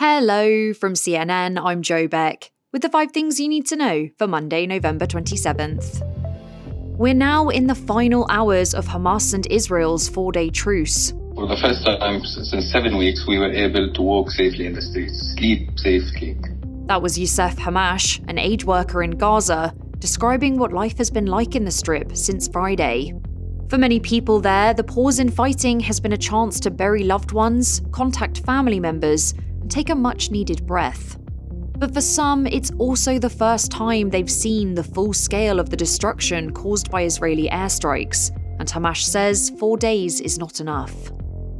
Hello from CNN, I'm Joe Beck, with the five things you need to know for Monday, November 27th. We're now in the final hours of Hamas and Israel's four day truce. For the first time since seven weeks, we were able to walk safely in the streets, sleep safely. That was Youssef Hamash, an aid worker in Gaza, describing what life has been like in the Strip since Friday. For many people there, the pause in fighting has been a chance to bury loved ones, contact family members, take a much needed breath. But for some, it's also the first time they've seen the full scale of the destruction caused by Israeli airstrikes, and Hamash says four days is not enough.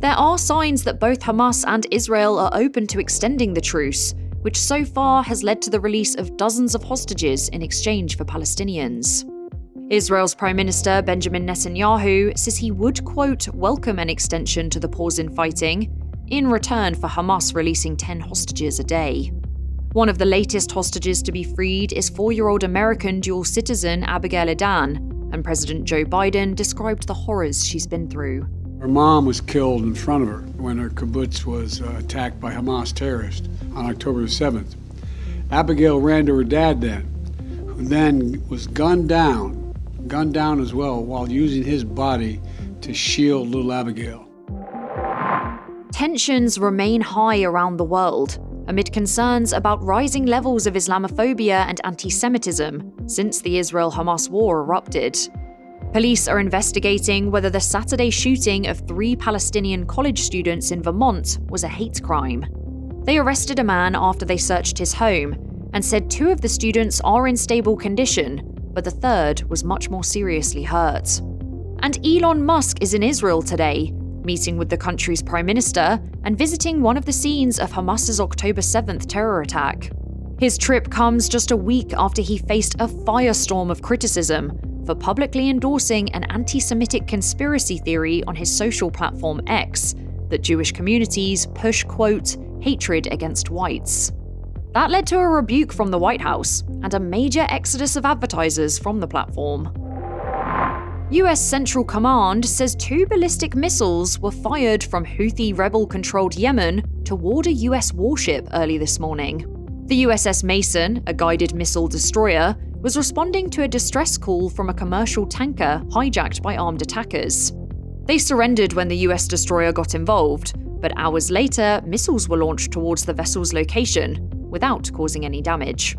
There are signs that both Hamas and Israel are open to extending the truce, which so far has led to the release of dozens of hostages in exchange for Palestinians. Israel's Prime Minister Benjamin Netanyahu says he would, quote, welcome an extension to the pause in fighting, in return for Hamas releasing 10 hostages a day. One of the latest hostages to be freed is four year old American dual citizen Abigail Edan, and President Joe Biden described the horrors she's been through. Her mom was killed in front of her when her kibbutz was uh, attacked by Hamas terrorists on October 7th. Abigail ran to her dad then, who then was gunned down, gunned down as well, while using his body to shield little Abigail. Tensions remain high around the world amid concerns about rising levels of Islamophobia and anti Semitism since the Israel Hamas war erupted. Police are investigating whether the Saturday shooting of three Palestinian college students in Vermont was a hate crime. They arrested a man after they searched his home and said two of the students are in stable condition, but the third was much more seriously hurt. And Elon Musk is in Israel today meeting with the country's prime minister and visiting one of the scenes of Hamas's October 7th terror attack. His trip comes just a week after he faced a firestorm of criticism for publicly endorsing an anti Semitic conspiracy theory on his social platform X that Jewish communities push, quote, hatred against whites. That led to a rebuke from the White House and a major exodus of advertisers from the platform. US Central Command says two ballistic missiles were fired from Houthi rebel controlled Yemen toward a US warship early this morning. The USS Mason, a guided missile destroyer, was responding to a distress call from a commercial tanker hijacked by armed attackers. They surrendered when the US destroyer got involved, but hours later, missiles were launched towards the vessel's location without causing any damage.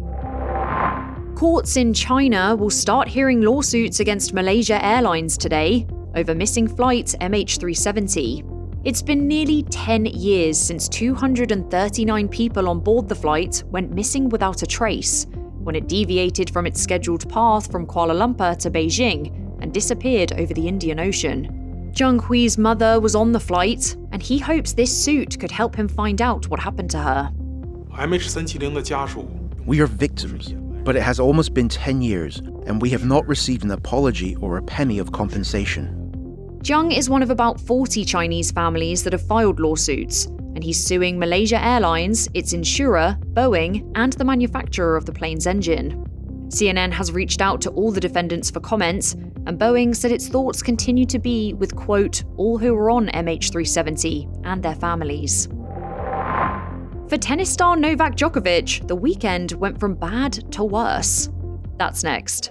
Courts in China will start hearing lawsuits against Malaysia Airlines today over missing flight MH370. It's been nearly 10 years since 239 people on board the flight went missing without a trace when it deviated from its scheduled path from Kuala Lumpur to Beijing and disappeared over the Indian Ocean. Zheng Hui's mother was on the flight, and he hopes this suit could help him find out what happened to her. We are victims but it has almost been 10 years, and we have not received an apology or a penny of compensation. Zheng is one of about 40 Chinese families that have filed lawsuits, and he's suing Malaysia Airlines, its insurer, Boeing, and the manufacturer of the plane's engine. CNN has reached out to all the defendants for comments, and Boeing said its thoughts continue to be with, quote, all who were on MH370 and their families. For tennis star Novak Djokovic, the weekend went from bad to worse. That's next.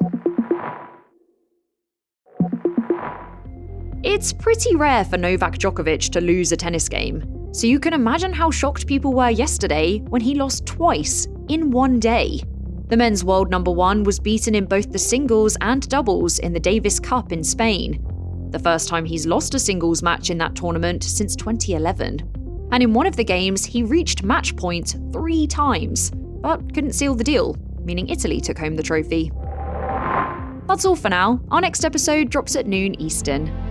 It's pretty rare for Novak Djokovic to lose a tennis game, so you can imagine how shocked people were yesterday when he lost twice in one day. The men's world number one was beaten in both the singles and doubles in the Davis Cup in Spain, the first time he's lost a singles match in that tournament since 2011 and in one of the games, he reached match point three times, but couldn't seal the deal, meaning Italy took home the trophy. That's all for now. Our next episode drops at noon Eastern.